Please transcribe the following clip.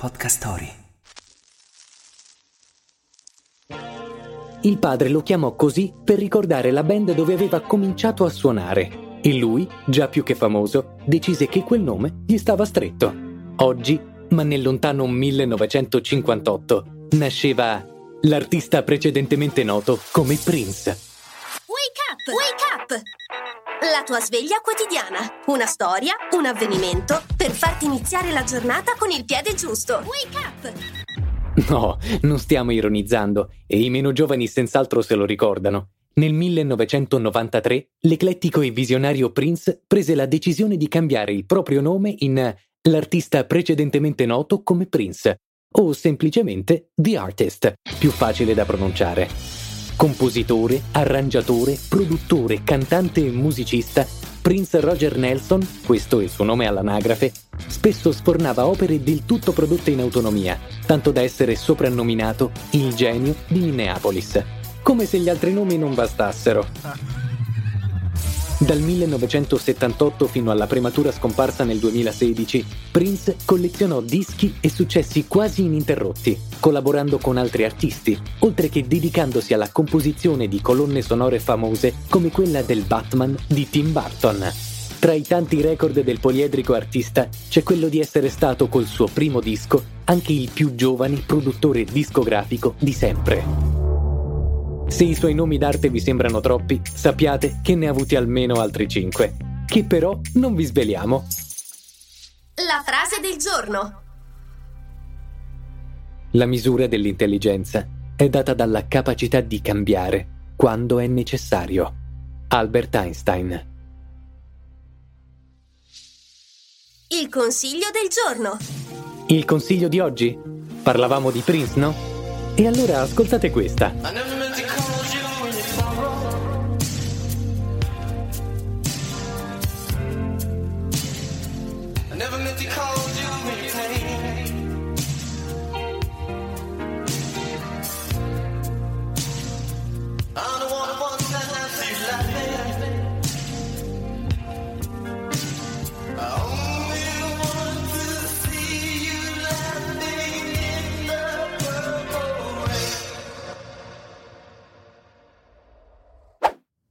Podcast Story. Il padre lo chiamò così per ricordare la band dove aveva cominciato a suonare e lui, già più che famoso, decise che quel nome gli stava stretto. Oggi, ma nel lontano 1958, nasceva l'artista precedentemente noto come Prince. Wake up! Wake up! La tua sveglia quotidiana. Una storia, un avvenimento per farti iniziare la giornata con il piede giusto. Wake up! No, non stiamo ironizzando e i meno giovani senz'altro se lo ricordano. Nel 1993 l'eclettico e visionario Prince prese la decisione di cambiare il proprio nome in l'artista precedentemente noto come Prince o semplicemente The Artist, più facile da pronunciare. Compositore, arrangiatore, produttore, cantante e musicista, Prince Roger Nelson, questo è il suo nome all'anagrafe, spesso sfornava opere del tutto prodotte in autonomia, tanto da essere soprannominato il genio di Minneapolis. Come se gli altri nomi non bastassero. Dal 1978 fino alla prematura scomparsa nel 2016, Prince collezionò dischi e successi quasi ininterrotti, collaborando con altri artisti, oltre che dedicandosi alla composizione di colonne sonore famose come quella del Batman di Tim Burton. Tra i tanti record del poliedrico artista c'è quello di essere stato col suo primo disco anche il più giovane produttore discografico di sempre. Se i suoi nomi d'arte vi sembrano troppi, sappiate che ne ha avuti almeno altri cinque, che però non vi sveliamo. La frase del giorno. La misura dell'intelligenza è data dalla capacità di cambiare quando è necessario. Albert Einstein. Il consiglio del giorno. Il consiglio di oggi? Parlavamo di Prince, no? E allora ascoltate questa. Never meant to call